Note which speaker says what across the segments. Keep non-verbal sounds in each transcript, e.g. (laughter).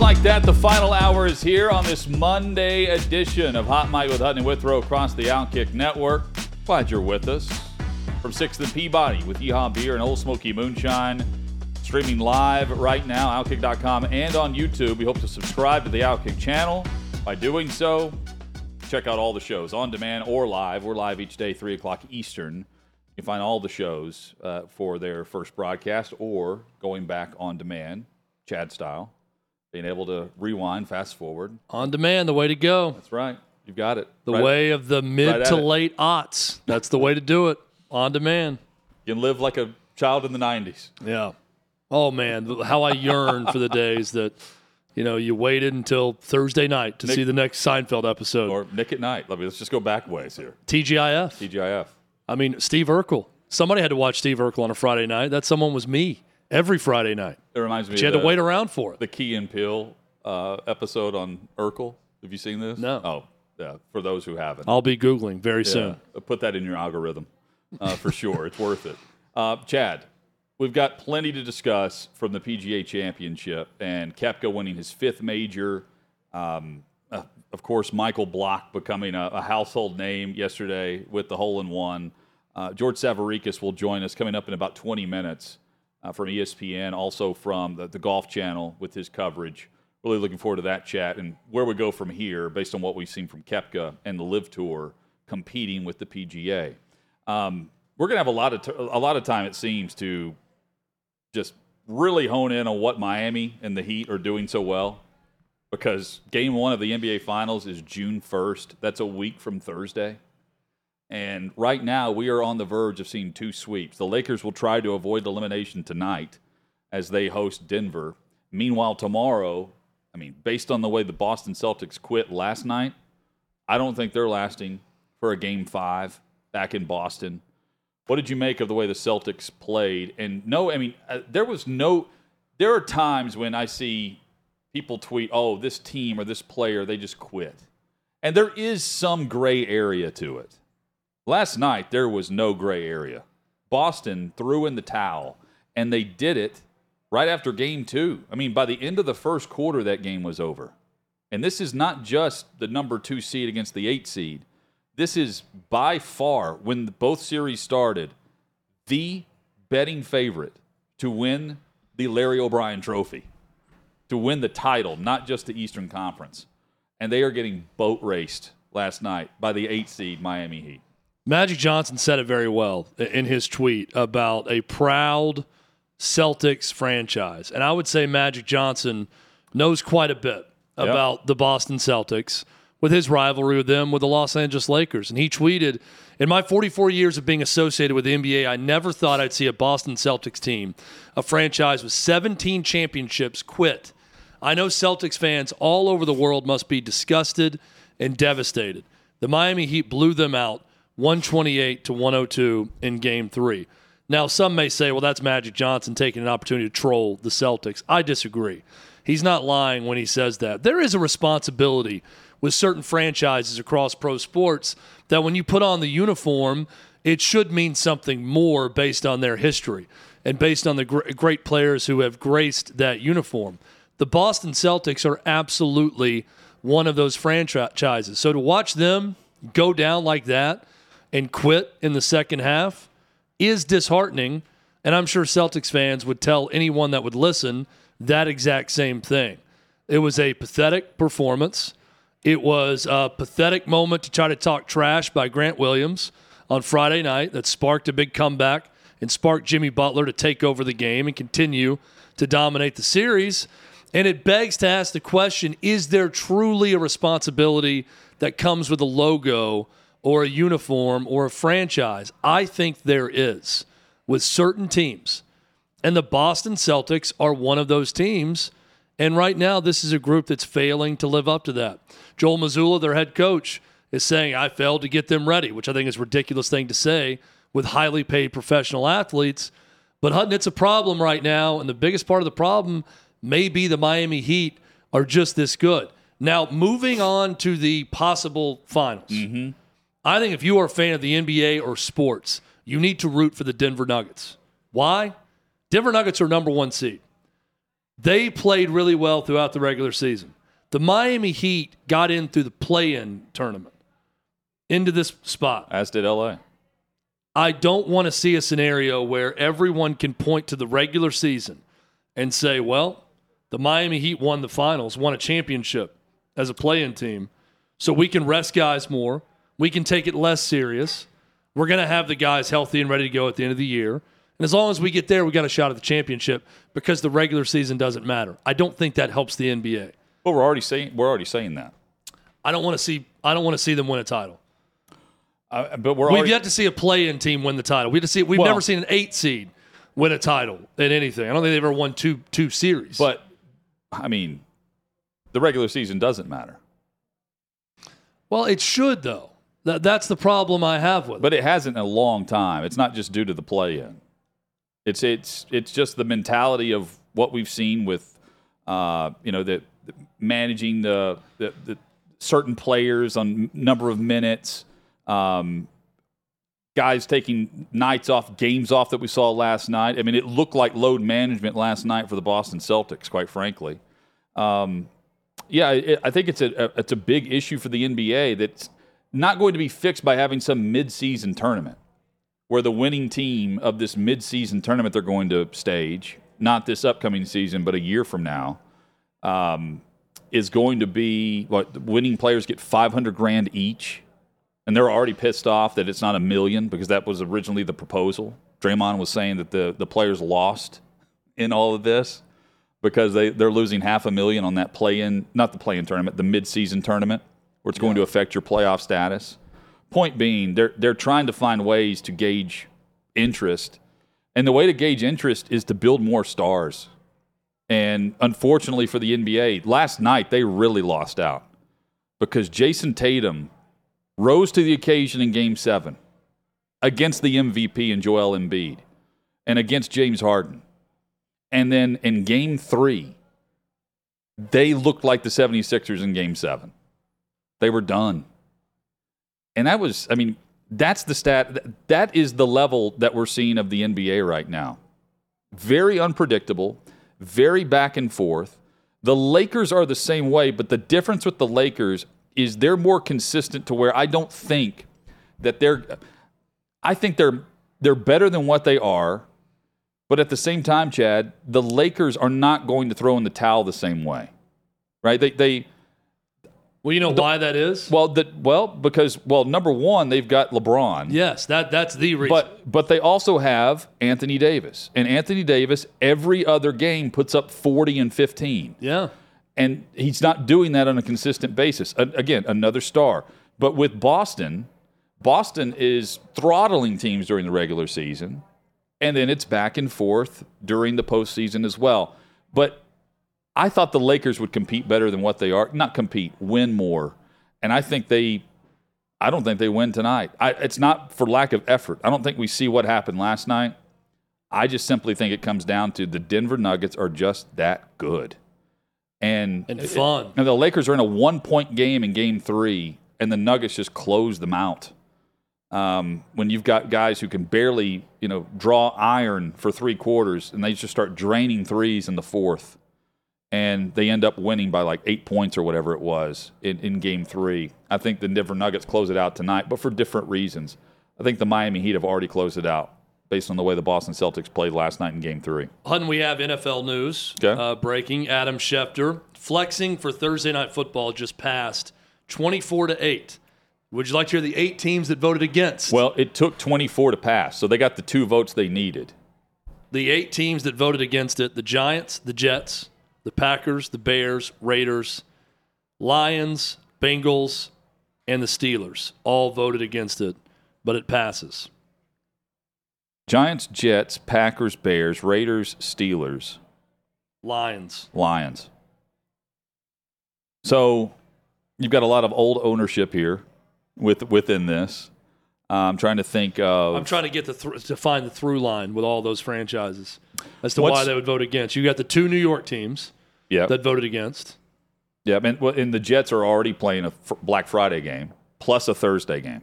Speaker 1: Like that, the final hour is here on this Monday edition of Hot Mic with Hutton and Withrow across the Outkick Network. Glad you're with us. From 6th and Peabody with Yeehaw Beer and Ole Smoky Moonshine. Streaming live right now, Outkick.com and on YouTube. We hope to subscribe to the Outkick channel. By doing so, check out all the shows on demand or live. We're live each day, 3 o'clock Eastern. You can find all the shows uh, for their first broadcast or going back on demand, Chad style being able to rewind, fast forward.
Speaker 2: On demand, the way to go.
Speaker 1: That's right. You've got it.
Speaker 2: The
Speaker 1: Right-
Speaker 2: way of the mid
Speaker 1: right
Speaker 2: to late aughts. That's the way to do it. On demand.
Speaker 1: You can live like a child in the 90s.
Speaker 2: Yeah. Oh man, how I yearn for the days that you know you waited until Thursday night to
Speaker 1: Nick-
Speaker 2: see the next Seinfeld episode.
Speaker 1: Or Nick at Night. Let me, let's just go back ways here.
Speaker 2: TGIF.
Speaker 1: TGIF.
Speaker 2: I mean, Steve Urkel. Somebody had to watch Steve Urkel on a Friday night. That someone was me every Friday night.
Speaker 1: It reminds me
Speaker 2: But you
Speaker 1: of
Speaker 2: had
Speaker 1: the,
Speaker 2: to wait around for it.
Speaker 1: the Key and Peele uh, episode on Urkel. Have you seen this?
Speaker 2: No.
Speaker 1: Oh, yeah. For those who haven't.
Speaker 2: I'll be googling very
Speaker 1: Yeah,
Speaker 2: soon.
Speaker 1: Put that in your algorithm uh, for sure. It's worth it. Uh, Chad, we've got plenty to discuss from the PGA Championship and Koepka winning his fifth major. Um, uh, of course, Michael Block becoming a, a household name yesterday with the hole in one. Uh, George Savaricas will join us coming up in about 20 minutes uh, from ESPN, also from the, the Golf Channel with his coverage. Really looking forward to that chat and where we go from here based on what we've seen from Koepka and the LIV Tour competing with the PGA. Um, we're going to have a lot of t- a lot of time, it seems, to just really hone in on what Miami and the Heat are doing so well. Because Game One of the NBA Finals is June first. That's a week from Thursday. And right now, we are on the verge of seeing two sweeps. The Lakers will try to avoid elimination tonight as they host Denver. Meanwhile, tomorrow, I mean, based on the way the Boston Celtics quit last night, I don't think they're lasting for a game five back in Boston. What did you make of the way the Celtics played? And no, I mean, uh, there was no, there are times when I see people tweet, oh, this team or this player, they just quit. And there is some gray area to it. Last night, there was no gray area. Boston threw in the towel, and they did it right after game two. I mean, by the end of the first quarter, that game was over. And this is not just the number two seed against the eight seed. This is by far, when both series started, the betting favorite to win the Larry O'Brien trophy, to win the title, not just the Eastern Conference. And they are getting boat raced last night by the eight seed Miami Heat.
Speaker 2: Magic Johnson said it very well in his tweet about a proud Celtics franchise. And I would say Magic Johnson knows quite a bit about the Boston Celtics with his rivalry with them with the Los Angeles Lakers. And he tweeted, In my 44 years of being associated with the NBA, I never thought I'd see a Boston Celtics team, a franchise with 17 championships, quit. I know Celtics fans all over the world must be disgusted and devastated. The Miami Heat blew them out 128 to 102 in game three. Now, some may say, well, that's Magic Johnson taking an opportunity to troll the Celtics. I disagree. He's not lying when he says that. There is a responsibility with certain franchises across pro sports that when you put on the uniform, it should mean something more based on their history and based on the gr- great players who have graced that uniform. The Boston Celtics are absolutely one of those franchises. So to watch them go down like that and quit in the second half is disheartening. And I'm sure Celtics fans would tell anyone that would listen that exact same thing. It was a pathetic performance. It was a pathetic moment to try to talk trash by Grant Williams on Friday night that sparked a big comeback and sparked Jimmy Butler to take over the game and continue to dominate the series. And it begs to ask the question is there truly a responsibility that comes with a logo or a uniform or a franchise? I think there is with certain teams. And the Boston Celtics are one of those teams. And right now, this is a group that's failing to live up to that. Joe Mazzulla, their head coach, is saying, I failed to get them ready, which I think is a ridiculous thing to say with highly paid professional athletes. But Hutton, it's a problem right now. And the biggest part of the problem may be the Miami Heat are just this good. Now, moving on to the possible finals. Mm-hmm. I think if you are a fan of the NBA or sports, you need to root for the Denver Nuggets. Why? Denver Nuggets are number one seed. They played really well throughout the regular season. The Miami Heat got in through the play in tournament into this spot.
Speaker 1: As did LA.
Speaker 2: I don't want to see a scenario where everyone can point to the regular season and say, well, the Miami Heat won the finals, won a championship as a play in team. So we can rest guys more. We can take it less serious. We're going to have the guys healthy and ready to go at the end of the year. And as long as we get there, we got a shot at the championship because the regular season doesn't matter. I don't think that helps the NBA.
Speaker 1: But we're already saying we're already saying that.
Speaker 2: I don't want to see I don't want to see them win a title.
Speaker 1: Uh, but we're
Speaker 2: We've
Speaker 1: already,
Speaker 2: yet to see a play-in team win the title. We to see we've
Speaker 1: Well-
Speaker 2: never seen an eight seed win a title in anything. I don't think they've ever won two two series.
Speaker 1: But I mean, the regular season doesn't matter.
Speaker 2: well, it should though. That that's the problem I have with it.
Speaker 1: But it hasn't in a long time. It's not just due to the play-in. It's it's it's just the mentality of what we've seen with, uh, you know, the, the managing the, the the certain players on number of minutes, um, guys taking nights off, games off that we saw last night. I mean, it looked like load management last night for the Boston Celtics, quite frankly. Um, yeah, it, I think it's a, a it's a big issue for the NBA that's not going to be fixed by having some midseason tournament where the winning team of this midseason tournament they're going to stage, not this upcoming season, but a year from now, um, is going to be what the winning players get 500 grand each. And they're already pissed off that it's not a million because that was originally the proposal. Draymond was saying that the, the players lost in all of this because they, they're losing half a million on that play in, not the play in tournament, the midseason tournament, where it's going to affect your playoff status. Point being, they're, they're trying to find ways to gauge interest. And the way to gauge interest is to build more stars. And unfortunately for the NBA, last night they really lost out because Jayson Tatum rose to the occasion in game seven against the MVP and Joel Embiid and against James Harden. And then in game three, they looked like the 76ers in game seven. They were done. And that was, I mean, that's the stat. That is the level that we're seeing of the NBA right now. Very unpredictable, very back and forth. The Lakers are the same way, but the difference with the Lakers is they're more consistent to where I don't think that they're I think they're they're better than what they are, but at the same time, Chad, the Lakers are not going to throw in the towel the same way. Right? They they
Speaker 2: well, you know why that is?
Speaker 1: well, the, well, because well, number one, they've got LeBron.
Speaker 2: yes, that that's the reason.
Speaker 1: But but they also have Anthony Davis, and Anthony Davis every other game puts up forty and fifteen,
Speaker 2: yeah.
Speaker 1: and he's not doing that on a consistent basis. Again, another star. But with Boston, Boston is throttling teams during the regular season, and then it's back and forth during the postseason as well. But I thought the Lakers would compete better than what they are. Not compete, win more. And I think they I don't think they win tonight. I, it's not for lack of effort. I don't think we see what happened last night. I just simply think it comes down to the Denver Nuggets are just that good. And
Speaker 2: And fun.
Speaker 1: and the Lakers are in a one point game in game three, and the Nuggets just close them out. Um, when you've got guys who can barely, you know, draw iron for three quarters, and they just start draining threes in the fourth, and they end up winning by like eight points or whatever it was in, in game three. I think the Denver Nuggets close it out tonight, but for different reasons. I think the Miami Heat have already closed it out based on the way the Boston Celtics played last night in game three.
Speaker 2: Hutton, we have NFL news
Speaker 1: Okay.
Speaker 2: uh, breaking. Adam Schefter flexing for Thursday night football just passed 24 to 8. Would you like to hear the eight teams that voted against?
Speaker 1: Well, it took 24 to pass, so they got the two votes they needed.
Speaker 2: the eight teams that voted against it the Giants, the Jets, the Packers, the Bears, Raiders, Lions, Bengals, and the Steelers all voted against it, but it passes.
Speaker 1: Giants, Jets, Packers, Bears, Raiders, Steelers,
Speaker 2: Lions.
Speaker 1: Lions. So you've got a lot of old ownership here with within this. Uh, I'm trying to think of.
Speaker 2: I'm trying to get the th- to find the through line with all those franchises as to
Speaker 1: What's-
Speaker 2: why they would vote against. You got the two New York teams
Speaker 1: yeah,
Speaker 2: that voted against.
Speaker 1: yeah. And, well, and the Jets are already playing a Black Friday game plus a Thursday game,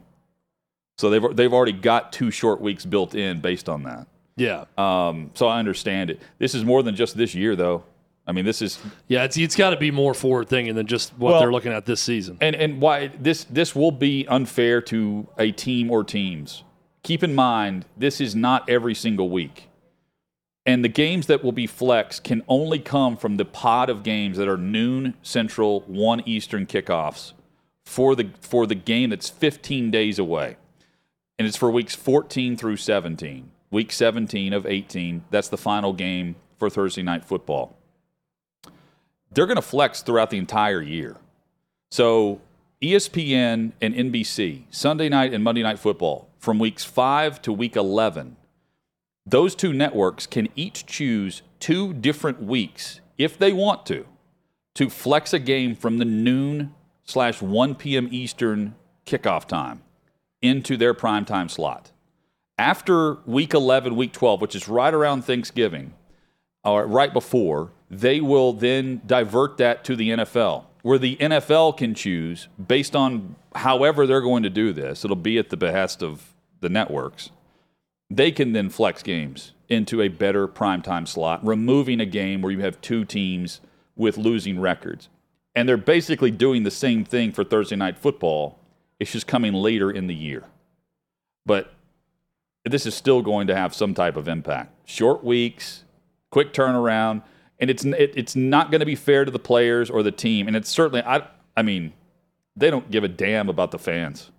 Speaker 1: so they've they've already got two short weeks built in based on that.
Speaker 2: Yeah,
Speaker 1: Um, so I understand it. This is more than just this year, though. I mean, this is
Speaker 2: yeah. It's it's got to be more forward thinking than just what
Speaker 1: Well-
Speaker 2: they're looking at this season.
Speaker 1: and and why this this will be unfair to a team or teams. Keep in mind, this is not every single week. And the games that will be flex can only come from the pod of games that are noon central, one eastern kickoffs for the for the game that's 15 days away. And it's for weeks 14 through 17. Week 17 of 18, that's the final game for Thursday night football. They're going to flex throughout the entire year. So ESPN and NBC, Sunday night and Monday night football, from weeks 5 to week 11, those two networks can each choose two different weeks if they want to to flex a game from the noon slash 1 p.m. Eastern kickoff time into their primetime slot. After week 11, week 12, which is right around Thanksgiving, or right before, they will then divert that to the NFL, where the NFL can choose based on however they're going to do this. It'll be at the behest of the networks. They can then flex games into a better primetime slot, removing a game where you have two teams with losing records. And they're basically doing the same thing for Thursday night football. It's just coming later in the year. But this is still going to have some type of impact. Short weeks, quick turnaround, and it's it, it's not going to be fair to the players or the team. And it's certainly I I mean, they don't give a damn about the fans.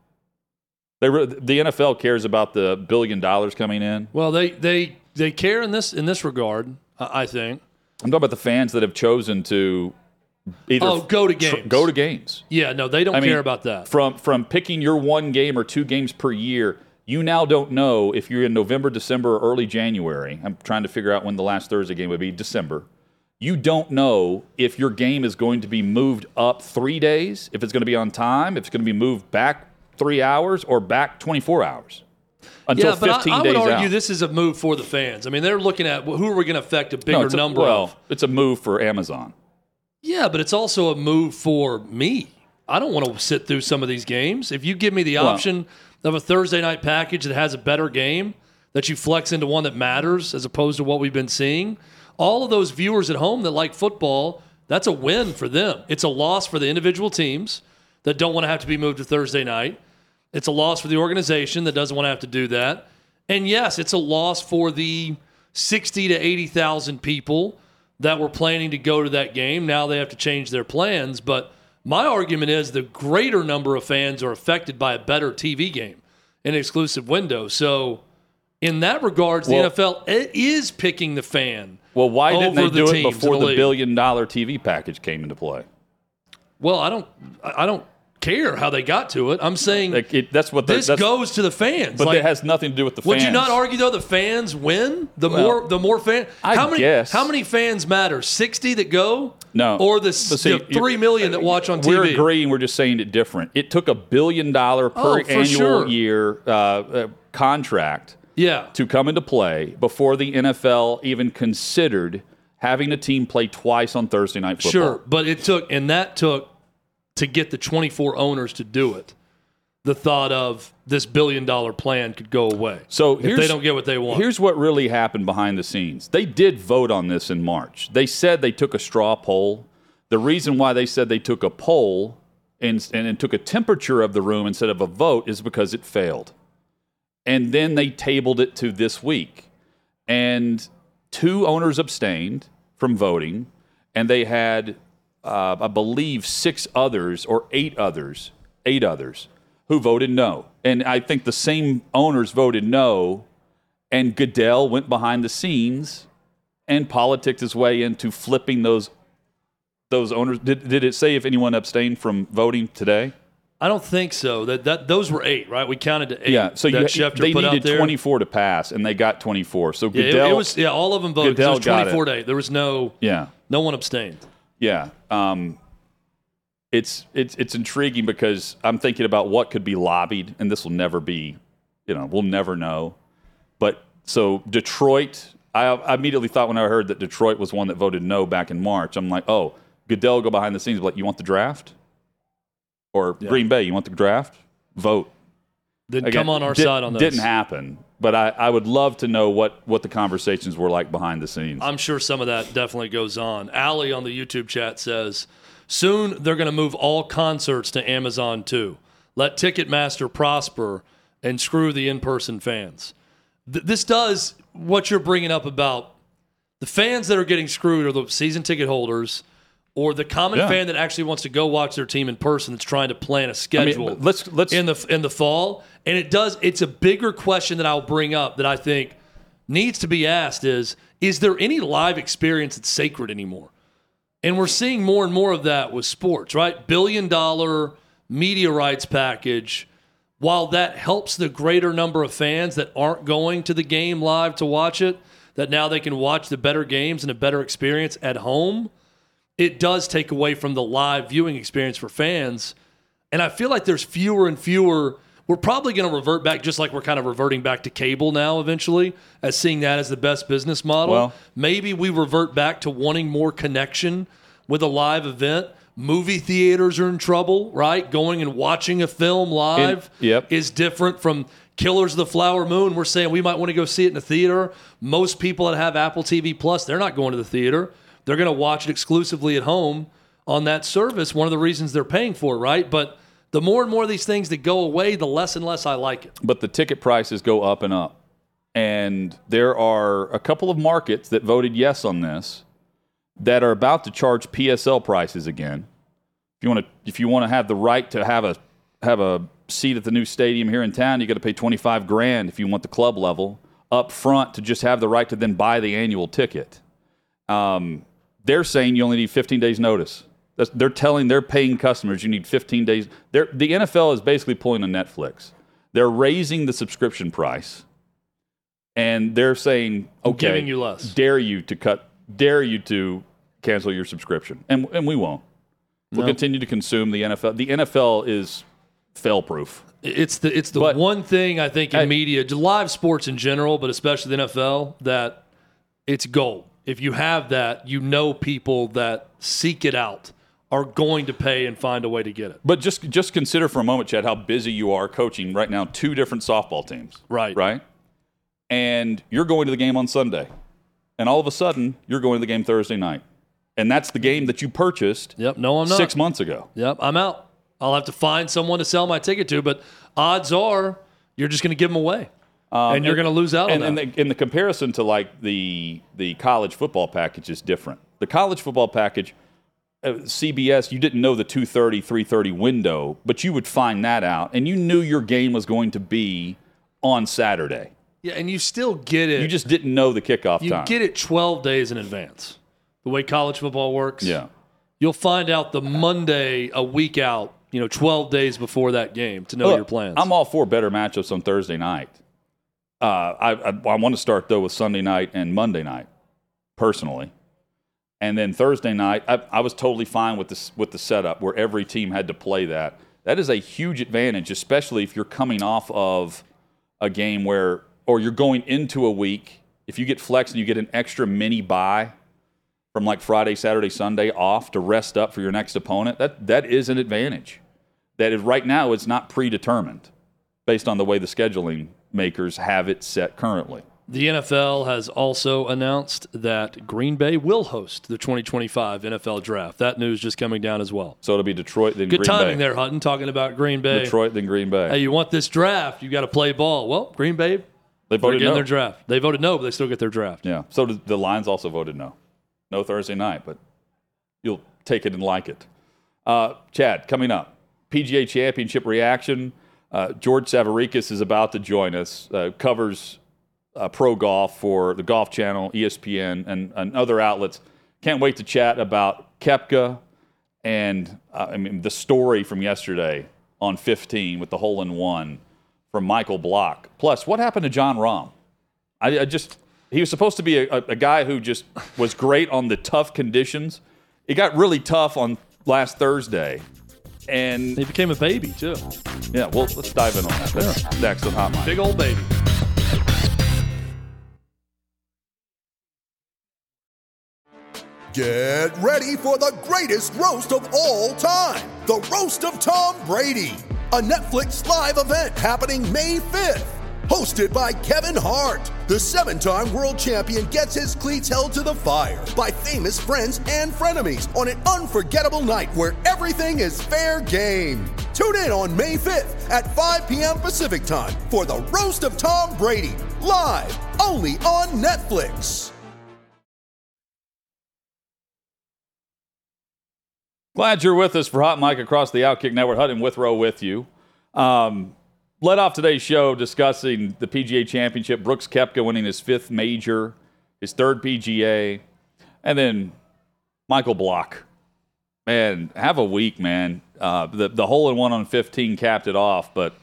Speaker 1: They re- the NFL cares about the billion dollars coming in.
Speaker 2: Well, they they they care in this in this regard. I think.
Speaker 1: I'm talking about the fans that have chosen to either
Speaker 2: Oh, go to
Speaker 1: tr-
Speaker 2: games.
Speaker 1: go to games.
Speaker 2: Yeah, no, they don't
Speaker 1: I mean,
Speaker 2: care about that.
Speaker 1: From from picking your one game or two games per year, you now don't know if you're in November, December, or early January. I'm trying to figure out when the last Thursday game would be. December. You don't know if your game is going to be moved up three days, if it's going to be on time, if it's going to be moved back three hours or back 24 hours until
Speaker 2: yeah, but
Speaker 1: 15
Speaker 2: I, I
Speaker 1: days
Speaker 2: would argue
Speaker 1: out.
Speaker 2: this is a move for the fans. I mean, they're looking at who are we going to affect a
Speaker 1: No,
Speaker 2: bigger
Speaker 1: it's a-
Speaker 2: number
Speaker 1: well,
Speaker 2: of.
Speaker 1: it's a move for Amazon.
Speaker 2: Yeah, but it's also a move for me. I don't want to sit through some of these games. If you give me the
Speaker 1: Well-
Speaker 2: option of a Thursday night package that has a better game that you flex into one that matters as opposed to what we've been seeing, all of those viewers at home that like football, that's a win for them. It's a loss for the individual teams that don't want to have to be moved to Thursday night. It's a loss for the organization that doesn't want to have to do that. And yes, it's a loss for the 60 to 80,000 people that were planning to go to that game. Now they have to change their plans. But my argument is the greater number of fans are affected by a better TV game, an exclusive window. So, in that regards, the NFL is picking the fan.
Speaker 1: Well, why didn't they
Speaker 2: the
Speaker 1: do it before
Speaker 2: the
Speaker 1: the billion dollar TV package came into play?
Speaker 2: Well, I don't, I don't care how they got to it. I'm saying
Speaker 1: Like it, that's what the-
Speaker 2: this
Speaker 1: that's,
Speaker 2: goes to the fans.
Speaker 1: But
Speaker 2: Like,
Speaker 1: it has nothing to do with the Fans.
Speaker 2: Would you not argue though the fans win? The
Speaker 1: Well,
Speaker 2: more the more fan
Speaker 1: I
Speaker 2: how many
Speaker 1: guess.
Speaker 2: how many fans matter? 60 that go?
Speaker 1: No.
Speaker 2: Or the,
Speaker 1: see,
Speaker 2: the 3 million that watch on TV?
Speaker 1: We're agreeing. We're just saying it different. It took a billion dollar per
Speaker 2: Oh,
Speaker 1: annual
Speaker 2: sure.
Speaker 1: year uh, uh, contract
Speaker 2: Yeah.
Speaker 1: to come into play before the NFL even considered having a team play twice on Thursday night football.
Speaker 2: Sure, but it took and that took to get the 24 owners to do it. The thought of this billion dollar plan could go away.
Speaker 1: So
Speaker 2: if they don't get what they want.
Speaker 1: Here's what really happened behind the scenes. They did vote on this in March. They said they took a straw poll. The reason why they said they took a poll and, and, and took a temperature of the room instead of a vote is because it failed. And then they tabled it to this week. And two owners abstained from voting, and they had, uh, I believe, six others or eight others, eight others who voted no. And I think the same owners voted no, and Goodell went behind the scenes and politicked his way into flipping those those owners. Did, did it say if anyone abstained from voting today?
Speaker 2: I don't think so. That that those were eight, right? We counted to eight.
Speaker 1: Yeah, so you, they needed
Speaker 2: there.
Speaker 1: 24 to pass, and they got 24. So
Speaker 2: Yeah, it-
Speaker 1: Goodell,
Speaker 2: it, was yeah, all of them voted.
Speaker 1: Goodell
Speaker 2: It was
Speaker 1: got it.
Speaker 2: 24 to eight. There was no
Speaker 1: yeah,
Speaker 2: no one abstained.
Speaker 1: Yeah. Um, it's it's it's intriguing because I'm thinking about what could be lobbied, and this will never be, you know, we'll never know. But so Detroit, I, I immediately thought when I heard that Detroit was one that voted no back in March, I'm like, oh, Goodell go behind the scenes, like, you want the draft, or Green Bay, you want the draft? Vote.
Speaker 2: Then
Speaker 1: Again,
Speaker 2: come on our
Speaker 1: di-
Speaker 2: side on this.
Speaker 1: Didn't happen, but I, I would love to know what what the conversations were like behind the scenes.
Speaker 2: I'm sure some of that definitely goes on. Allie on the YouTube chat says, soon they're going to move all concerts to Amazon too. Let Ticketmaster prosper and screw the in person fans. Th- this does what you're bringing up about the fans that are getting screwed are the season ticket holders or the common
Speaker 1: Yeah.
Speaker 2: fan that actually wants to go watch their team in person that's trying to plan a
Speaker 1: I mean,
Speaker 2: schedule
Speaker 1: let's let's
Speaker 2: in the in the fall. And it does. It's a bigger question that I'll bring up that I think needs to be asked: is is there any live experience that's sacred anymore? And we're seeing more and more of that with sports, right? Billion dollar media rights package. While that helps the greater number of fans that aren't going to the game live to watch it, that now they can watch the better games and a better experience at home, it does take away from the live viewing experience for fans. And I feel like there's fewer and fewer. We're probably going to revert back, just like we're kind of reverting back to cable now eventually, as seeing that as the best business model.
Speaker 1: Well-
Speaker 2: Maybe we revert back to wanting more connection with a live event. Movie theaters are in trouble, right? Going and watching a film live
Speaker 1: yep.
Speaker 2: is different from Killers of the Flower Moon. We're saying we might want to go see it in the theater. Most people that have Apple TV Plus, they're not going to the theater. They're going to watch it exclusively at home on that service. One of the reasons they're paying for it, right? But the more and more of these things that go away, the less and less I like it.
Speaker 1: but the ticket prices go up and up. And there are a couple of markets that voted yes on this that are about to charge PSL prices again. If you want to if you want to have the right to have a have a seat at the new stadium here in town, you got to pay 25 grand if you want the club level up front to just have the right to then buy the annual ticket. Um, they're saying you only need 15 days notice. That's, they're telling their paying customers you need 15 days. They're, the NFL is basically pulling a Netflix. They're raising the subscription price, and they're saying, "Okay,
Speaker 2: giving you less.
Speaker 1: Dare you to cut? Dare you to cancel your subscription?" And and we won't. We'll
Speaker 2: No.
Speaker 1: continue to consume the NFL. The NFL is fail proof.
Speaker 2: It's the it's the
Speaker 1: But-
Speaker 2: one thing I think in
Speaker 1: I-
Speaker 2: media, live sports in general, but especially the NFL, that it's gold. If you have that, you know people that seek it out are going to pay and find a way to get it.
Speaker 1: But just just consider for a moment, Chad, how busy you are coaching right now two different softball teams.
Speaker 2: Right.
Speaker 1: Right? And you're going to the game on Sunday. And all of a sudden, you're going to the game Thursday night. And that's the game that you purchased
Speaker 2: Yep. No, I'm not.
Speaker 1: six months ago.
Speaker 2: Yep. I'm out. I'll have to find someone to sell my ticket to, but odds are you're just going to give them away, and you're going to lose out
Speaker 1: Um, And,
Speaker 2: on
Speaker 1: and the, in the comparison to like the the college football package is different. The college football package, uh, CBS, you didn't know the 2:30, 3:30 window, but you would find that out, and you knew your game was going to be on Saturday.
Speaker 2: yeah, and you still get it.
Speaker 1: You just didn't know the kickoff
Speaker 2: you
Speaker 1: time.
Speaker 2: You get it 12 days in advance. The way college football works.
Speaker 1: yeah.
Speaker 2: You'll find out the Monday a week out, you know, 12 days before that game to know
Speaker 1: Look,
Speaker 2: your plans.
Speaker 1: I'm all for better matchups on Thursday night. Uh, I, I, I want to start though with Sunday night and Monday night, personally, and then Thursday night. I, I was totally fine with this with the setup where every team had to play that. That is a huge advantage, especially if you're coming off of a game where, or you're going into a week. If you get flex and you get an extra mini bye from like Friday, Saturday, Sunday off to rest up for your next opponent, that that is an advantage. That is right now it's not predetermined based on the way the scheduling makers have it set currently.
Speaker 2: the NFL has also announced that Green Bay will host the 2025 NFL draft. That news just coming down as well.
Speaker 1: So it'll be Detroit then Green Bay.
Speaker 2: Good
Speaker 1: Green
Speaker 2: timing
Speaker 1: Bay.
Speaker 2: there, Hutton, talking about Green Bay.
Speaker 1: Detroit then Green Bay.
Speaker 2: Hey, you want this draft? You got to play ball. Well, Green Bay,
Speaker 1: they voted no.
Speaker 2: their draft. They voted no, but they still get their draft.
Speaker 1: Yeah. So the Lions also voted no. No Thursday night, but you'll take it and like it. Uh, Chad, coming up, PGA Championship reaction. Uh, George Savaricas is about to join us. Uh, covers uh, pro golf for the Golf Channel, ESPN, and, and other outlets. Can't wait to chat about Koepka and uh, I mean the story from yesterday on 15 with the hole in one from Michael Block. Plus, what happened to Jon Rahm? I, I just he was supposed to be a, a, guy who just was great on the tough conditions. It got really tough on last Thursday, and
Speaker 2: he became a baby too.
Speaker 1: Yeah, well, let's dive in on that. That's yeah. next on Hot Mic.
Speaker 2: Big old baby.
Speaker 3: Get ready for the greatest roast of all time the Roast of Tom Brady, a Netflix live event happening May 5th. Hosted by Kevin Hart, the seven time world champion gets his cleats held to the fire by famous friends and frenemies on an unforgettable night where everything is fair game. Tune in on May 5th at 5 p.m. Pacific time for the Roast of Tom Brady, live only on Netflix.
Speaker 1: Glad you're with us for Hot Mic across the Outkick Network. Hutton Withrow with you. Um, led off today's show discussing the PGA Championship. Brooks Koepka winning his fifth major, his third PGA, and then Michael Block. Man, have a week, man. Uh, the the hole in one on 15 capped it off, but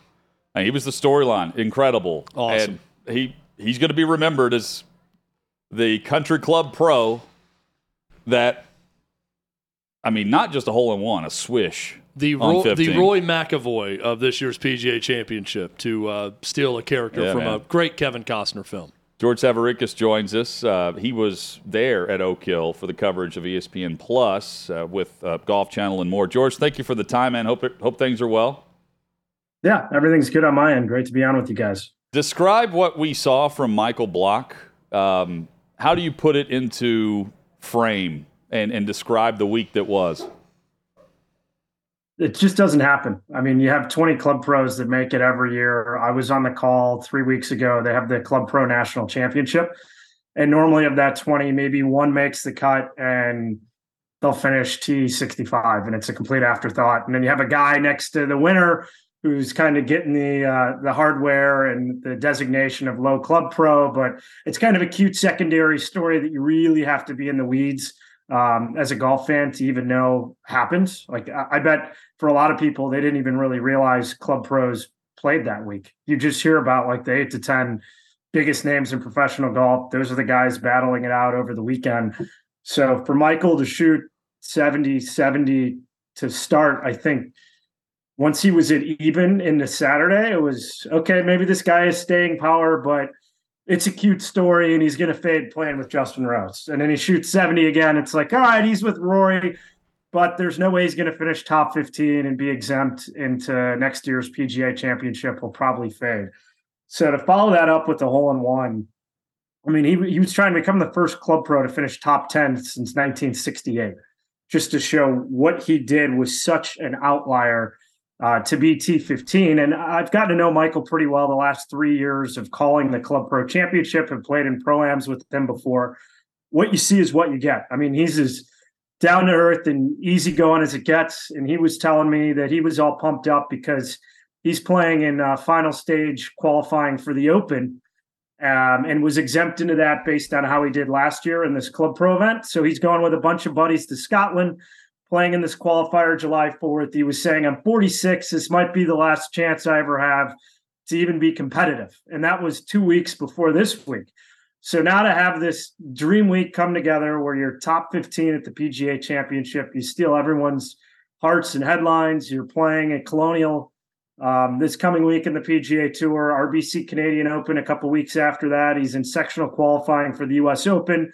Speaker 1: he was the storyline. Incredible.
Speaker 2: Awesome.
Speaker 1: And he he's going to be remembered as the country club pro that I mean, not just a hole in one, a swish.
Speaker 2: The, Ro- the Roy McAvoy of this year's PGA Championship to uh, steal a character yeah, from man. a great Kevin Costner film.
Speaker 1: George Savaricas joins us. Uh, he was there at Oak Hill for the coverage of ESPN Plus uh, with uh, Golf Channel and more. George, thank you for the time, man. Hope hope things are well.
Speaker 4: Yeah, everything's good on my end. Great to be on with you guys.
Speaker 1: Describe what we saw from Michael Block. Um, how do you put it into frame and, and describe the week that was?
Speaker 4: It just doesn't happen. I mean, you have 20 club pros that make it every year. I was on the call three weeks ago. They have the Club Pro National Championship. And normally, of that 20, maybe one makes the cut and they'll finish T65, and it's a complete afterthought. And then you have a guy next to the winner who's kind of getting the uh, the hardware and the designation of low club pro, but it's kind of a cute secondary story that you really have to be in the weeds um, as a golf fan to even know happens. Like I, I bet for a lot of people, they didn't even really realize club pros played that week. You just hear about like the eight to ten biggest names in professional golf. Those are the guys battling it out over the weekend. So for Michael to shoot 70 70 to start, I think once he was at even in the Saturday, it was okay. Maybe this guy is staying power, but it's a cute story and he's going to fade playing with Justin Rose. And then he shoots 70 again. It's like, all right, he's with Rory, but there's no way he's going to finish top 15 and be exempt into next year's PGA championship. Will probably fade. So to follow that up with the hole in one, I mean, he, he was trying to become the first club pro to finish top 10 since 1968, just to show what he did was such an outlier uh, to be T15. And I've gotten to know Michael pretty well the last three years of calling the Club Pro Championship and played in pro-ams with him before. What you see is what you get. I mean, he's as down to earth and easygoing as it gets. And he was telling me that he was all pumped up because he's playing in uh, final stage qualifying for the Open um, and was exempt into that based on how he did last year in this Club Pro event. So he's going with a bunch of buddies to Scotland playing in this qualifier July 4th. He was saying, I'm 46. This might be the last chance I ever have to even be competitive. And that was two weeks before this week. So now to have this dream week come together where you're top 15 at the PGA championship, you steal everyone's hearts and headlines. You're playing at Colonial um, this coming week in the PGA Tour, RBC Canadian Open a couple weeks after that. He's in sectional qualifying for the US Open.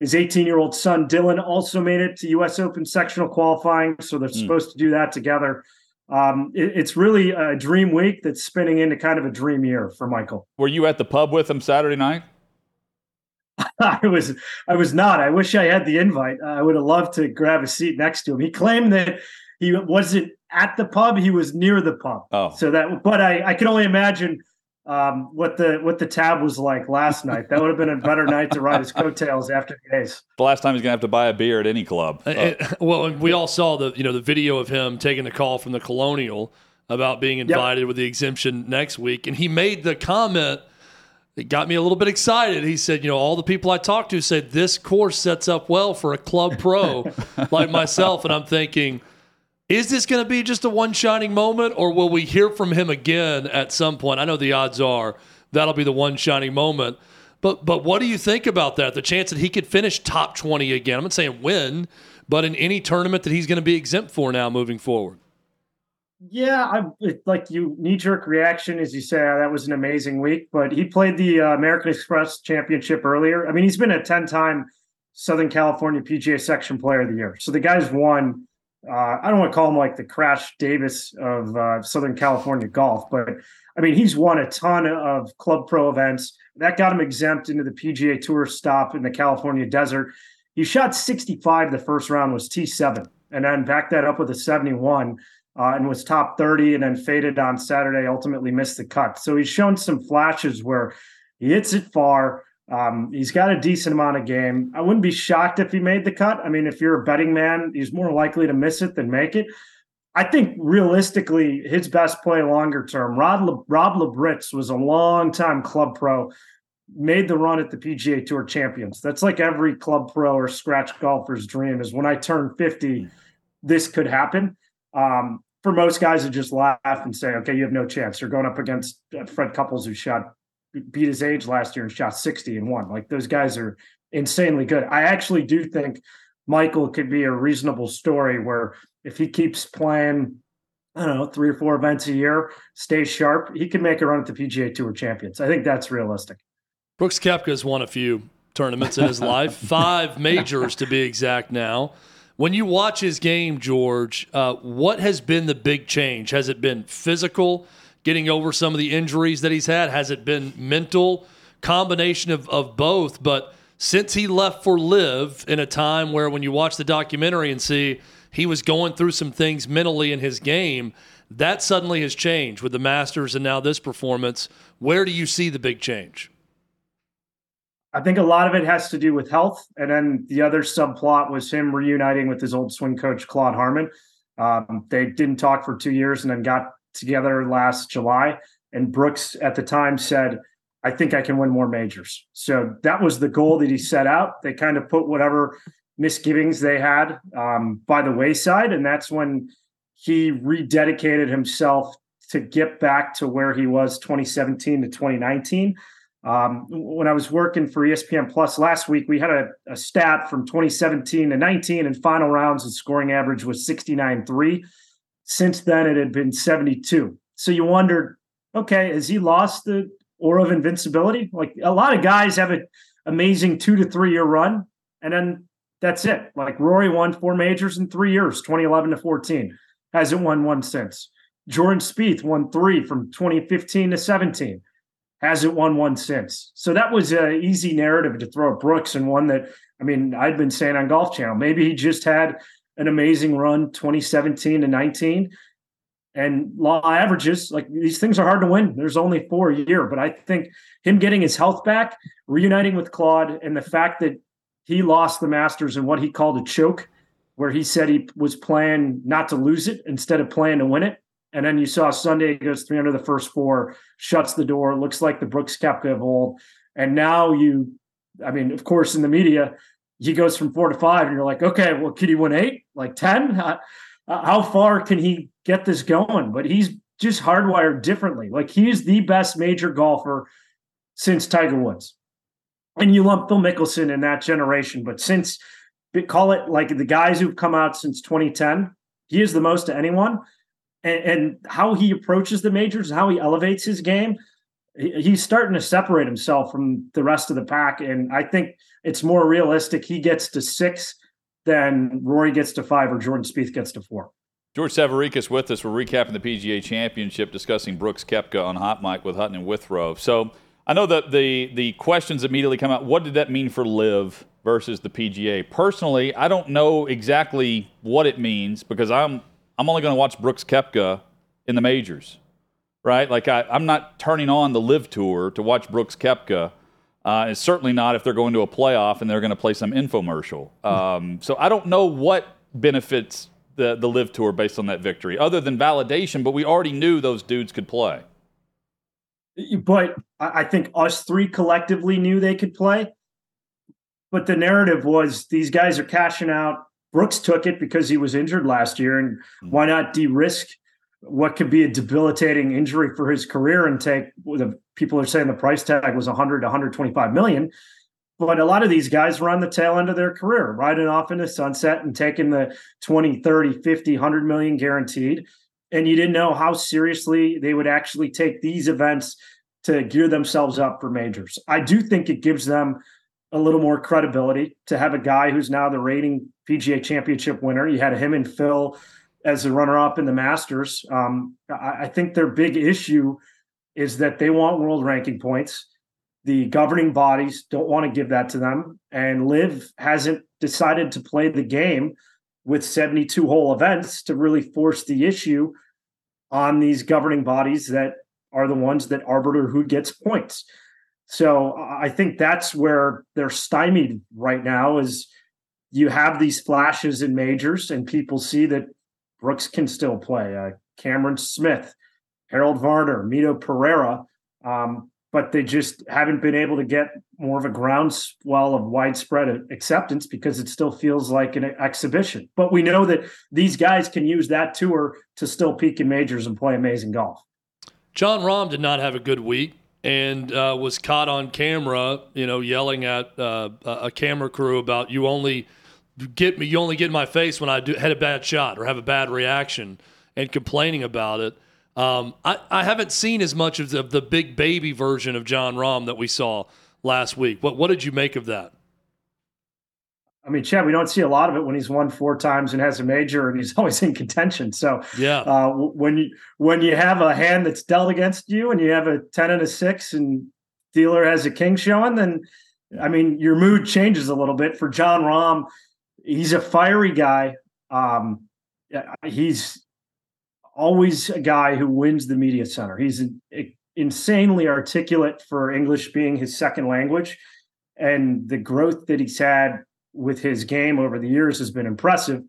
Speaker 4: His 18 year old son, Dylan, also made it to U.S. Open sectional qualifying. So they're mm. supposed to do that together. Um, it, it's really a dream week that's spinning into kind of a dream year for Michael.
Speaker 1: Were you at the pub with him Saturday night? (laughs)
Speaker 4: I was I was not. I wish I had the invite. I would have loved to grab a seat next to him. He claimed that he wasn't at the pub; he was near the pub.
Speaker 1: Oh,
Speaker 4: so that. But I I can only imagine um, what the what the tab was like last night. That would have been a better night to ride his coattails after the ace.
Speaker 1: The last time he's gonna have to buy a beer at any club.
Speaker 2: Uh, well, we all saw the you know the video of him taking the call from the Colonial about being invited yep. with the exemption next week, and he made the comment. It got me a little bit excited. He said, "You know, all the people I talked to said this course sets up well for a club pro (laughs) like myself," and I'm thinking Is this going to be just a one shining moment, or will we hear from him again at some point? I know the odds are that'll be the one shining moment. But but what do you think about that? The chance that he could finish top twenty again. I'm not saying win, but in any tournament that he's going to be exempt for now moving forward.
Speaker 4: Yeah, I like you knee jerk reaction as you say oh, that was an amazing week, but he played the uh, American Express Championship earlier. I mean, he's been a ten time Southern California PGA Section Player of the Year, so the guy's won. Uh, I don't want to call him like the Crash Davis of uh, Southern California golf, but I mean, he's won a ton of Club Pro events. That got him exempt into the PGA Tour stop in the California desert. He shot 65 the first round, was T7, and then backed that up with a 71 uh, and was top 30 and then faded on Saturday, ultimately missed the cut. So he's shown some flashes where he hits it far. Um, he's got a decent amount of game. I wouldn't be shocked if he made the cut. I mean, if you're a betting man, he's more likely to miss it than make it. I think realistically, his best play longer term, Rod Le, Rob Labritz was a long time club pro, made the run at the PGA Tour Champions. That's like every club pro or scratch golfer's dream is when I turn 50, this could happen. Um, for most guys to just laugh and say, okay, you have no chance. You're going up against uh, Fred Couples, who shot, beat his age last year and shot 60 and won. Like those guys are insanely good. I actually do think Michael could be a reasonable story where if he keeps playing, I don't know, three or four events a year, stays sharp, he can make a run at the PGA Tour champions. I think that's realistic.
Speaker 2: Brooks Koepka has won a few tournaments in his (laughs) life, five majors to be exact now. When you watch his game, George, uh, what has been the big change? Has it been physical, getting over some of the injuries that he's had? Has it been mental? Combination of, of both. But since he left for LIV in a time where when you watch the documentary and see he was going through some things mentally in his game. That suddenly has changed with the Masters and now this performance. Where do you see the big change?
Speaker 4: I think a lot of it has to do with health. And then the other subplot was him reuniting with his old swing coach, Claude Harmon. Um, they didn't talk for two years and then got together last July. And Brooks at the time said, I think I can win more majors. So that was the goal that he set out. They kind of put whatever misgivings they had um, by the wayside. And that's when he rededicated himself to get back to where he was 2017 to 2019. Um, when I was working for ESPN Plus last week, we had a, a stat from 2017 to 19, and final rounds the scoring average was 69.3. Since then, it had been 72. So you wondered, okay, has he lost the aura of invincibility? Like a lot of guys have an amazing two to three year run, and then that's it. Like Rory won four majors in three years, 2011 to 14. Hasn't won one since. Jordan Spieth won three from 2015 to 17. Hasn't won one since. So that was an easy narrative to throw at Brooks and one that, I mean, I'd been saying on Golf Channel. Maybe he just had an amazing run 2017 to 19. And law averages, like these things are hard to win. There's only four a year. But I think him getting his health back, reuniting with Claude, and the fact that he lost the Masters in what he called a choke, where he said he was playing not to lose it instead of playing to win it. And then you saw Sunday goes three under the first four, shuts the door, looks like the Brooks Koepka of old. And now you, I mean, of course, in the media, he goes from four to five, and you're like, okay, well, can he win eight, like 10? (laughs) How, how far can he get this going? But he's just hardwired differently. Like he's the best major golfer since Tiger Woods and you lump Phil Mickelson in that generation, but since call it like the guys who've come out since 2010, he is the most to anyone. And, and how he approaches the majors, how he elevates his game, he's starting to separate himself from the rest of the pack. And I think it's more realistic he gets to six than Rory gets to five or Jordan Spieth gets to four.
Speaker 1: George Savaricas with us. We're recapping the PGA Championship, discussing Brooks Koepka on Hot Mic with Hutton and Withrow. So I know that the the questions immediately come out. What did that mean for LIV versus the PGA? Personally, I don't know exactly what it means because I'm I'm only going to watch Brooks Koepka in the majors, right? Like I, am not turning on the LIV tour to watch Brooks Koepka. Uh, and certainly not if they're going to a playoff and they're going to play some infomercial. Um, so I don't know what benefits the the LIV tour based on that victory, other than validation. But we already knew those dudes could play.
Speaker 4: But I think us three collectively knew they could play. But the narrative was these guys are cashing out. Brooks took it because he was injured last year, and hmm. why not de-risk what could be a debilitating injury for his career and take the people are saying the price tag was 100 to 125 million. But a lot of these guys were on the tail end of their career riding off into sunset and taking the 20 30 50 100 million guaranteed. And you didn't know how seriously they would actually take these events to gear themselves up for majors. I do think it gives them a little more credibility to have a guy who's now the reigning pga championship winner. You had him and phil as a runner-up in the Masters. Um, I, I think their big issue is that they want world ranking points. The governing bodies don't want to give that to them, and LIV hasn't decided to play the game with 72 hole events to really force the issue on these governing bodies that are the ones that arbiter who gets points. So I think that's where they're stymied right now is you have these flashes in majors and people see that Brooks can still play. Uh, Cameron Smith, Harold Varner, Mito Pereira, um, but they just haven't been able to get more of a groundswell of widespread acceptance because it still feels like an exhibition. But we know that these guys can use that tour to still peak in majors and play amazing golf.
Speaker 2: Jon Rahm did not have a good week and uh, was caught on camera, you know, yelling at uh, a camera crew about you only – get me. You only get in my face when I do had a bad shot or have a bad reaction, and complaining about it. Um, I, I haven't seen as much of the, the big baby version of Jon Rahm that we saw last week. What what did you make of that?
Speaker 4: I mean, Chad, we don't see a lot of it when he's won four times and has a major, and he's (laughs) always in contention. So,
Speaker 2: yeah,
Speaker 4: uh, when you when you have a hand that's dealt against you, and you have a ten and a six, and dealer has a king showing, then I mean, your mood changes a little bit. For Jon Rahm, he's a fiery guy. Um, he's always a guy who wins the media center. He's insanely articulate for English being his second language, and the growth that he's had with his game over the years has been impressive.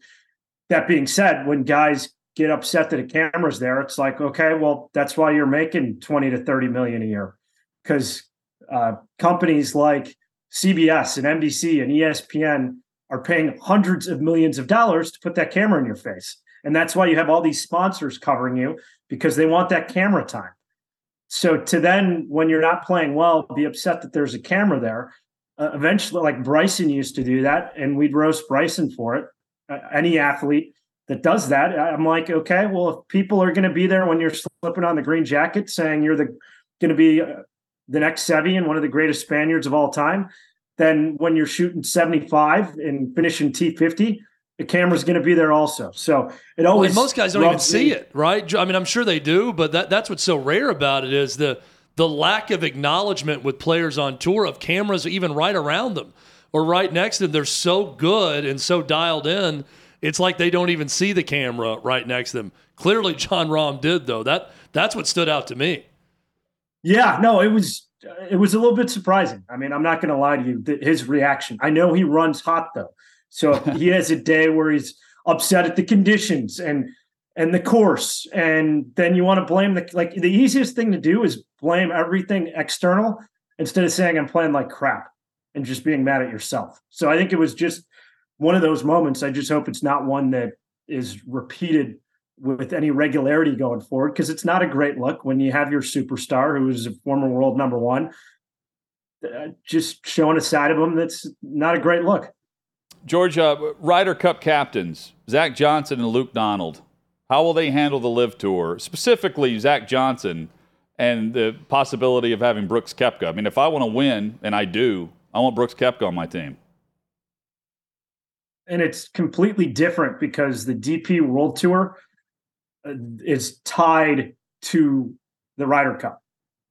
Speaker 4: That being said, when guys get upset that a camera's there, it's like, okay, well, that's why you're making 20 to 30 million a year. Because uh, companies like CBS and NBC and ESPN are paying hundreds of millions of dollars to put that camera in your face. And that's why you have all these sponsors covering you because they want that camera time. So to then, when you're not playing well, be upset that there's a camera there. Uh, eventually, like Bryson used to do that, and we'd roast Bryson for it. Uh, any athlete that does that, I'm like, okay, well, if people are going to be there when you're slipping on the green jacket, saying you're the going to be uh, the next Seve and one of the greatest Spaniards of all time, then when you're shooting 75 and finishing T50, the camera's going to be there also. So it always.
Speaker 2: Well, most guys don't even see it, right? I mean, I'm sure they do, but that, that's what's so rare about it is the the lack of acknowledgement with players on tour of cameras even right around them or right next to them. They're so good and so dialed in. It's like they don't even see the camera right next to them. Clearly, Jon Rahm did though. That that's what stood out to me.
Speaker 4: Yeah, no, it was Uh, it was a little bit surprising. I mean, I'm not going to lie to you. His reaction. I know he runs hot though, so he (laughs) has a day where he's upset at the conditions and and the course, and then you want to blame the like the easiest thing to do is blame everything external instead of saying I'm playing like crap and just being mad at yourself. So I think it was just one of those moments. I just hope it's not one that is repeated with any regularity going forward because it's not a great look when you have your superstar who is a former world number one uh, just showing a side of him that's not a great look.
Speaker 1: Georgia Ryder Cup captains Zach Johnson and Luke Donald. How will they handle the LIV Tour? Specifically, Zach Johnson and the possibility of having Brooks Koepka. I mean, if I want to win, and I do, I want Brooks Koepka on my team.
Speaker 4: And it's completely different because the DP World Tour Uh, is tied to the Ryder Cup.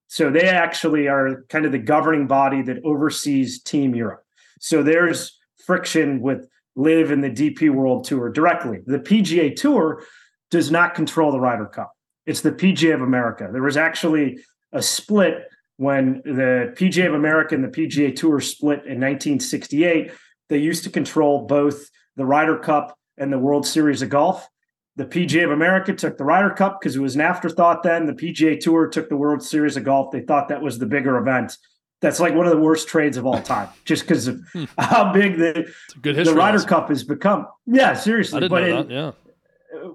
Speaker 4: So they actually are kind of the governing body that oversees Team Europe. So there's friction with LIV and the DP World Tour directly. The PGA Tour does not control the Ryder Cup. It's the PGA of America. There was actually a split when the PGA of America and the PGA Tour split in 1968. They used to control both the Ryder Cup and the World Series of Golf. The PGA of America took the Ryder Cup because it was an afterthought then. The PGA Tour took the World Series of Golf. They thought that was the bigger event. That's like one of the worst trades of all time, (laughs) just because of how big the the Ryder Cup has become. Yeah, seriously. But
Speaker 2: that. Yeah.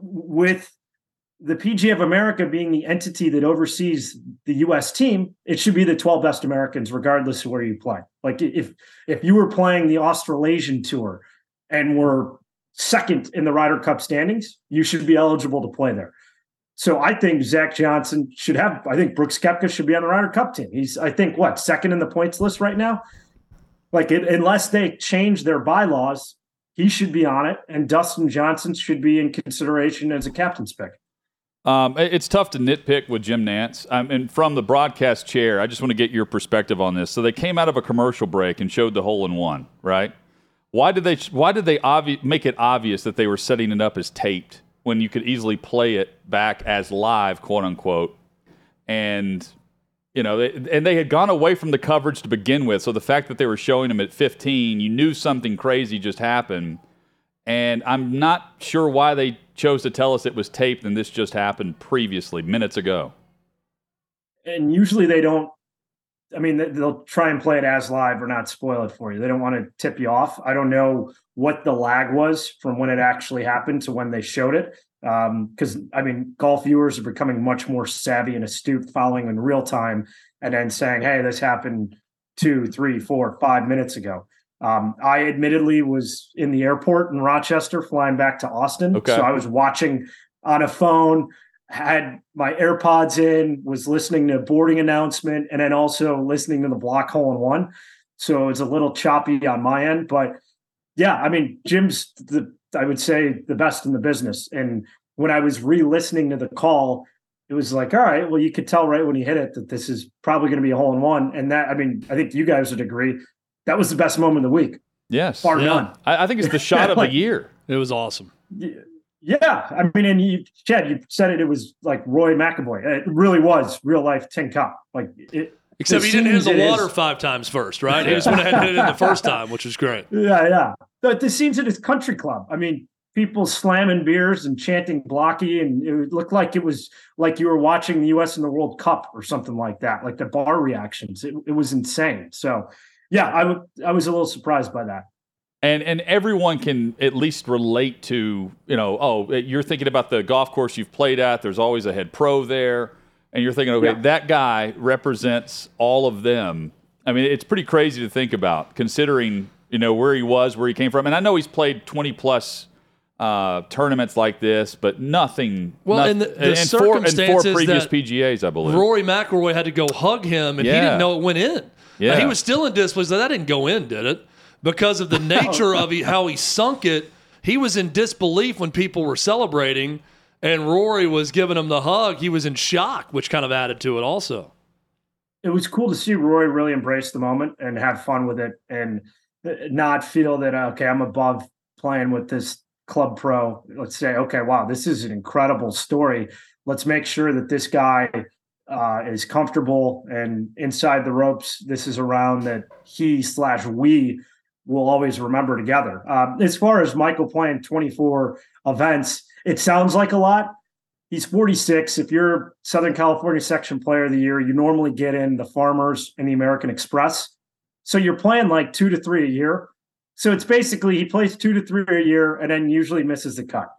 Speaker 4: with the PGA of America being the entity that oversees the U.S. team, it should be the 12 best Americans, regardless of where you play. Like if if you were playing the Australasian Tour and were second in the Ryder Cup standings, you should be eligible to play there. So I think Zach Johnson should have. I think Brooks Koepka should be on the Ryder Cup team. He's I think what second in the points list right now. Like it, unless they change their bylaws, he should be on it, and Dustin Johnson should be in consideration as a captain's pick.
Speaker 1: Um, it's tough to nitpick with Jim Nantz. Um, and from the broadcast chair, I just want to get your perspective on this. So they came out of a commercial break and showed the hole in one, right? Why did they? Why did they obvi- make it obvious that they were setting it up as taped when you could easily play it back as live, quote unquote? And you know, they, and they had gone away from the coverage to begin with. So the fact that they were showing them at 15, you knew something crazy just happened. And I'm not sure why they chose to tell us it was taped and this just happened previously, minutes ago.
Speaker 4: and usually they don't i mean they- they'll try and play it as live or not spoil it for you. They don't want to tip you off. I don't know what the lag was from when it actually happened to when they showed it. Because i mean golf viewers are becoming much more savvy and astute following in real time and then saying hey this happened two three four five minutes ago. Um, i admittedly was in the airport in rochester flying back to austin.
Speaker 1: Okay.
Speaker 4: so i was watching on a phone had my AirPods in, was listening to boarding announcement, and then also listening to the block hole in one. So it's a little choppy on my end, but yeah, I mean, Jim's the I would say the best in the business. And when I was re-listening to the call, it was like, all right, well, you could tell right when he hit it that this is probably going to be a hole in one. And that, I mean, I think you guys would agree that was the best moment of the week,
Speaker 1: Yes.
Speaker 4: far
Speaker 2: Yeah.
Speaker 4: none.
Speaker 1: I, I think it's the (laughs) shot of the year.
Speaker 2: It was awesome.
Speaker 4: Yeah, I mean, and you, Chad, you said it. It was like Roy McAvoy. It really was real life Tin Cup. Like it.
Speaker 2: Except he didn't hit the water
Speaker 4: is-
Speaker 2: five times first, right? He just went ahead and hit it in the (laughs) first time, which was great.
Speaker 4: Yeah, yeah. The, the scenes at his country club. I mean, people slamming beers and chanting blocky, and it looked like it was like you were watching the U.S. in the World Cup or something like that. Like the bar reactions, it, it was insane. So, yeah, I would. I was a little surprised by that.
Speaker 1: And and everyone can at least relate to, you know, oh, you're thinking about the golf course you've played at. There's always a head pro there. And you're thinking, okay,
Speaker 4: Yeah.
Speaker 1: that guy represents all of them. I mean, it's pretty crazy to think about, considering, you know, where he was, where he came from. And I know he's played 20 plus uh, tournaments like this, but nothing.
Speaker 2: Well,
Speaker 1: noth-
Speaker 2: and the- the
Speaker 1: and four, and four
Speaker 2: circumstances
Speaker 1: previous
Speaker 2: that
Speaker 1: PGAs, I believe.
Speaker 2: Rory McIlroy had to go hug him, and he didn't know it went in.
Speaker 1: Yeah.
Speaker 2: He was still in disbelief. That didn't go in, did it? Because of the (laughs) nature of he, how he sunk it, he was in disbelief when people were celebrating, and Rory was giving him the hug. He was in shock, which kind of added to it also.
Speaker 4: it was cool to see Rory really embrace the moment and have fun with it and not feel that okay, I'm above playing with this club pro. Let's say, okay, wow, this is an incredible story. Let's make sure that this guy uh, is comfortable and inside the ropes. This is a round that he slash we will always remember together. Um, as far as Michael playing 24 events, it sounds like a lot. He's 46. If you're Southern California Section Player of the Year, you normally get in the Farmers and the American Express. So you're playing like two to three a year. So it's basically he plays two to three a year and then usually misses the cut.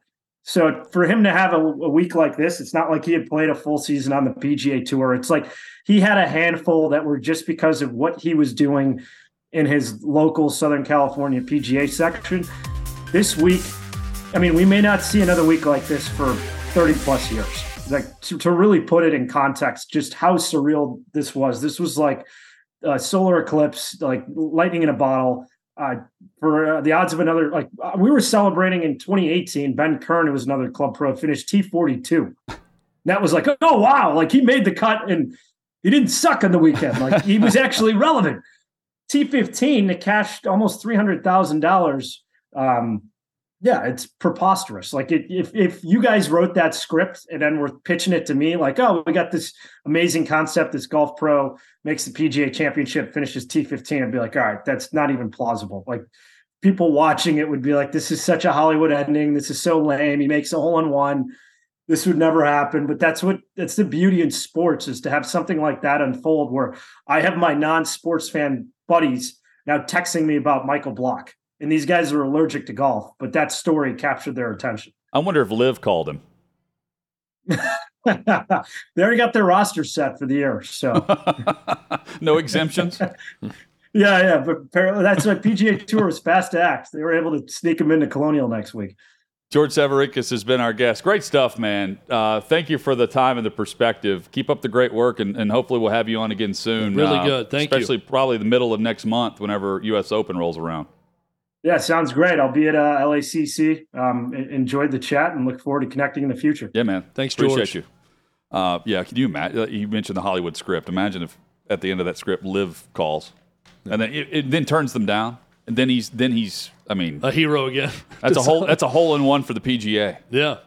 Speaker 4: So for him to have a, a week like this, it's not like he had played a full season on the PGA Tour. It's like he had a handful that were just because of what he was doing in his local Southern California PGA section. This week, I mean, we may not see another week like this for 30 plus years. Like to, to really put it in context, just how surreal this was. This was like a solar eclipse, like lightning in a bottle. Uh, for uh, the odds of another, like uh, we were celebrating in 2018, Ben Kern, who was another club pro, finished T42. That was like, oh wow, like he made the cut and he didn't suck on the weekend. Like he was (laughs) actually relevant. T15 that cashed almost three hundred thousand dollars. Um, yeah, it's preposterous. Like it, if if you guys wrote that script and then were pitching it to me, like, oh, we got this amazing concept. This golf pro makes the PGA Championship, finishes T15. I'd be like, all right, that's not even plausible. Like people watching it would be like, this is such a Hollywood ending. This is so lame. He makes a hole in one. this would never happen. But that's what that's the beauty in sports is to have something like that unfold where I have my non-sports fan buddies now texting me about Michael Block. And these guys are allergic to golf, but that story captured their attention.
Speaker 1: I wonder if LIV called him. (laughs)
Speaker 4: they already got their roster set for the year, so (laughs)
Speaker 1: no exemptions. (laughs)
Speaker 4: yeah, yeah, but apparently that's what PGA Tour was fast to act. They were able to sneak him into Colonial next week.
Speaker 1: George Savaricas has been our guest. Great stuff, man. Uh, thank you for the time and the perspective. Keep up the great work, and, and hopefully we'll have you on again soon.
Speaker 2: Really uh, good. Thank
Speaker 1: especially you. Especially probably the middle of next month whenever U.S. Open rolls around.
Speaker 4: Yeah, sounds great. I'll be at uh, LACC. Um, enjoyed the chat and look forward to connecting in the future.
Speaker 1: Yeah, man.
Speaker 2: Thanks,
Speaker 1: George.
Speaker 2: Appreciate
Speaker 1: you. Uh, yeah, can you imagine? Uh, you mentioned the Hollywood script. Imagine if at the end of that script, LIV calls, and then it, it then turns them down, and then he's then he's. I mean,
Speaker 2: a hero again. (laughs)
Speaker 1: That's a whole. That's a hole in one for the PGA.
Speaker 2: Yeah.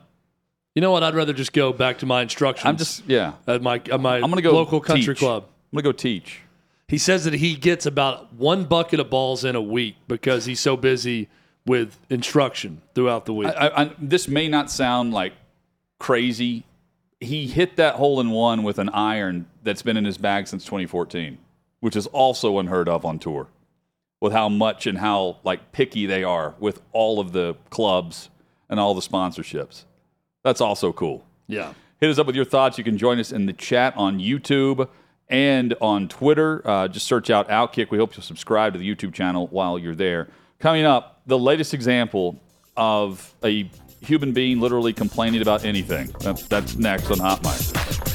Speaker 2: You know what? I'd rather just go back to my instructions.
Speaker 1: I'm just yeah.
Speaker 2: At my at my I'm gonna go local country
Speaker 1: teach.
Speaker 2: club.
Speaker 1: I'm gonna go teach.
Speaker 2: He says that he gets about one bucket of balls in a week because he's so busy with instruction throughout the week.
Speaker 1: I, I, this may not sound like crazy. He hit that hole in one with an iron that's been in his bag since 2014, which is also unheard of on tour. With how much and how like picky they are with all of the clubs and all the sponsorships. That's also cool.
Speaker 2: Yeah.
Speaker 1: Hit us up with your thoughts. You can join us in the chat on YouTube and on Twitter. Uh, just search out Outkick. We hope you'll subscribe to the YouTube channel while you're there. Coming up, the latest example of a human being literally complaining about anything. That's, that's next on Hot Mic.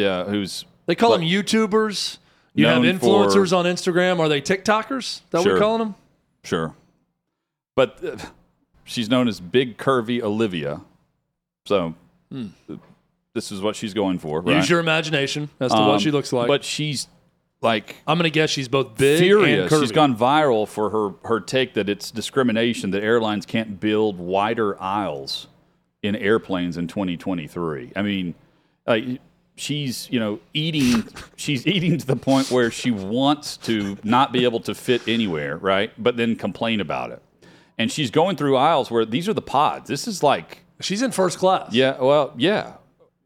Speaker 1: Yeah, who's
Speaker 2: they call them YouTubers. You have influencers for, on Instagram. Are they TikTokers? That sure, we're calling them.
Speaker 1: Sure, but uh, she's known as Big Curvy Olivia. So hmm. this is what she's going for. Right?
Speaker 2: Use your imagination as to um, what she looks like.
Speaker 1: But she's like
Speaker 2: I'm going to guess she's both big
Speaker 1: furious.
Speaker 2: and curvy.
Speaker 1: She's gone viral for her her take that it's discrimination that airlines can't build wider aisles in airplanes in 2023. I mean, uh, she's you know eating she's eating to the point where she wants to not be able to fit anywhere, right? But then complain about it. And she's going through aisles where these are the pods. This is like
Speaker 2: she's in first class.
Speaker 1: Yeah, well, yeah.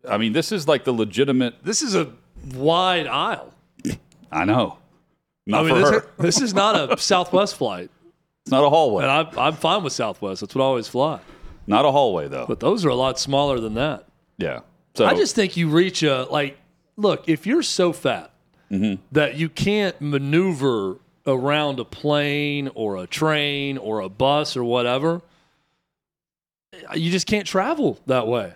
Speaker 1: I mean, this is like the legitimate.
Speaker 2: This is a wide aisle.
Speaker 1: I know. Not
Speaker 2: I
Speaker 1: mean,
Speaker 2: this,
Speaker 1: her.
Speaker 2: this is not a (laughs) Southwest flight.
Speaker 1: It's not a hallway.
Speaker 2: And I'm, I'm fine with Southwest. That's what I always fly.
Speaker 1: Not a hallway though.
Speaker 2: But those are a lot smaller than that.
Speaker 1: Yeah. So
Speaker 2: I just think you reach a like. Look, if you're so fat
Speaker 1: mm-hmm.
Speaker 2: that you can't maneuver around a plane or a train or a bus or whatever, you just can't travel that way.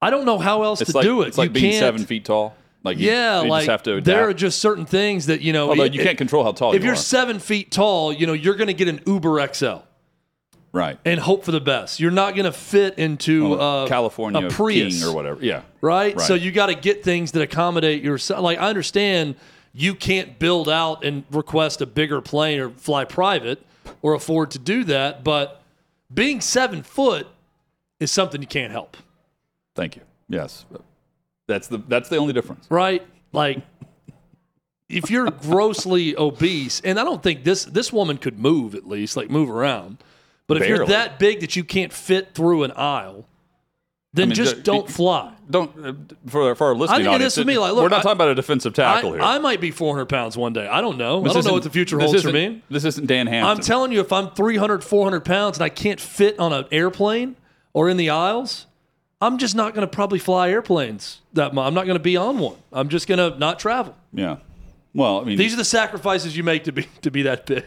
Speaker 2: I don't know how else
Speaker 1: it's
Speaker 2: to
Speaker 1: like,
Speaker 2: do it.
Speaker 1: It's like
Speaker 2: you
Speaker 1: being seven feet tall. Like you,
Speaker 2: yeah,
Speaker 1: you
Speaker 2: like
Speaker 1: just have to. Adapt.
Speaker 2: there are just certain things that you know.
Speaker 1: Although you can't control how tall.
Speaker 2: If
Speaker 1: you
Speaker 2: are
Speaker 1: are.
Speaker 2: seven feet tall, you know you're going to get an Uber XL.
Speaker 1: Right.
Speaker 2: And hope for the best. You're not going to fit into
Speaker 1: well,
Speaker 2: uh,
Speaker 1: California
Speaker 2: a Prius
Speaker 1: King or whatever. Yeah.
Speaker 2: Right?
Speaker 1: right.
Speaker 2: So you got to get things that accommodate yourself. Like I understand you can't build out and request a bigger plane or fly private or afford to do that, but being seven foot is something you can't help.
Speaker 1: Thank you. Yes. That's the that's the only difference.
Speaker 2: Right? Like if you're grossly obese, and I don't think this this woman could move at least, like move around. But if
Speaker 1: Barely.
Speaker 2: you're that big that you can't fit through an aisle, then
Speaker 1: I mean,
Speaker 2: just don't fly.
Speaker 1: Don't uh, for for our listening
Speaker 2: I think
Speaker 1: audience.
Speaker 2: this to me like, look,
Speaker 1: we're not
Speaker 2: I-
Speaker 1: talking about a defensive tackle
Speaker 2: I,
Speaker 1: here.
Speaker 2: I might be 400 pounds one day. I don't know.
Speaker 1: This
Speaker 2: I don't know what the future holds for me.
Speaker 1: This isn't Dan Hampton.
Speaker 2: I'm telling you, if I'm 300, 400 pounds and I can't fit on an airplane or in the aisles, I'm just not going to probably fly airplanes that much. I'm not going to be on one. I'm just going to not travel.
Speaker 1: Yeah. Well, I mean,
Speaker 2: These are the sacrifices you make to be to be that big.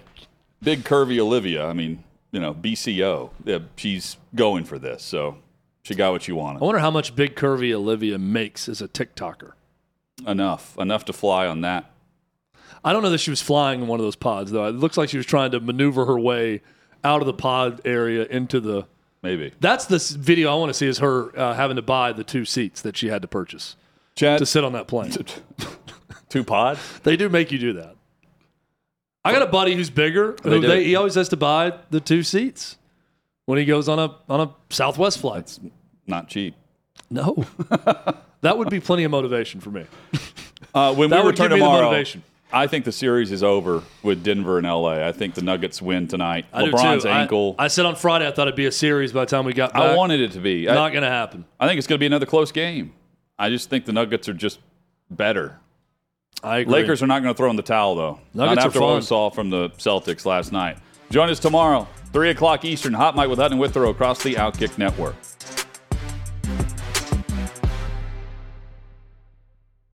Speaker 1: big curvy Olivia. I mean, you know, BCO. Yeah, she's going for this, so she got what she wanted.
Speaker 2: I wonder how much big curvy Olivia makes as a TikToker.
Speaker 1: Enough, enough to fly on that.
Speaker 2: I don't know that she was flying in one of those pods though. It looks like she was trying to maneuver her way out of the pod area into the.
Speaker 1: Maybe.
Speaker 2: That's the video I want to see is her uh, having to buy the two seats that she had to purchase
Speaker 1: Chad,
Speaker 2: to sit on that plane. (laughs)
Speaker 1: two pods.
Speaker 2: They do make you do that. I got a buddy who's bigger.
Speaker 1: They
Speaker 2: Who they, he always has to buy the two seats when he goes on a on a Southwest flight.
Speaker 1: It's not cheap.
Speaker 2: No, (laughs) that would be plenty of motivation for me.
Speaker 1: Uh, when
Speaker 2: That
Speaker 1: we
Speaker 2: would
Speaker 1: return tomorrow,
Speaker 2: motivation.
Speaker 1: I think the series is over with Denver and LA. I think the Nuggets win tonight.
Speaker 2: I
Speaker 1: LeBron's
Speaker 2: too. I-
Speaker 1: ankle.
Speaker 2: I, said on Friday I thought it'd be a series by the time we got back.
Speaker 1: I, wanted it to be.
Speaker 2: Not going to happen.
Speaker 1: I think it's going to be another close game. I just think the Nuggets are just better.
Speaker 2: I agree.
Speaker 1: Lakers are not going to throw in the towel, though.
Speaker 2: Nuggets
Speaker 1: not after what we saw from the Celtics last night. Join us tomorrow, 3 o'clock Eastern, Hot Mic with Hutton Withrow across the Outkick Network.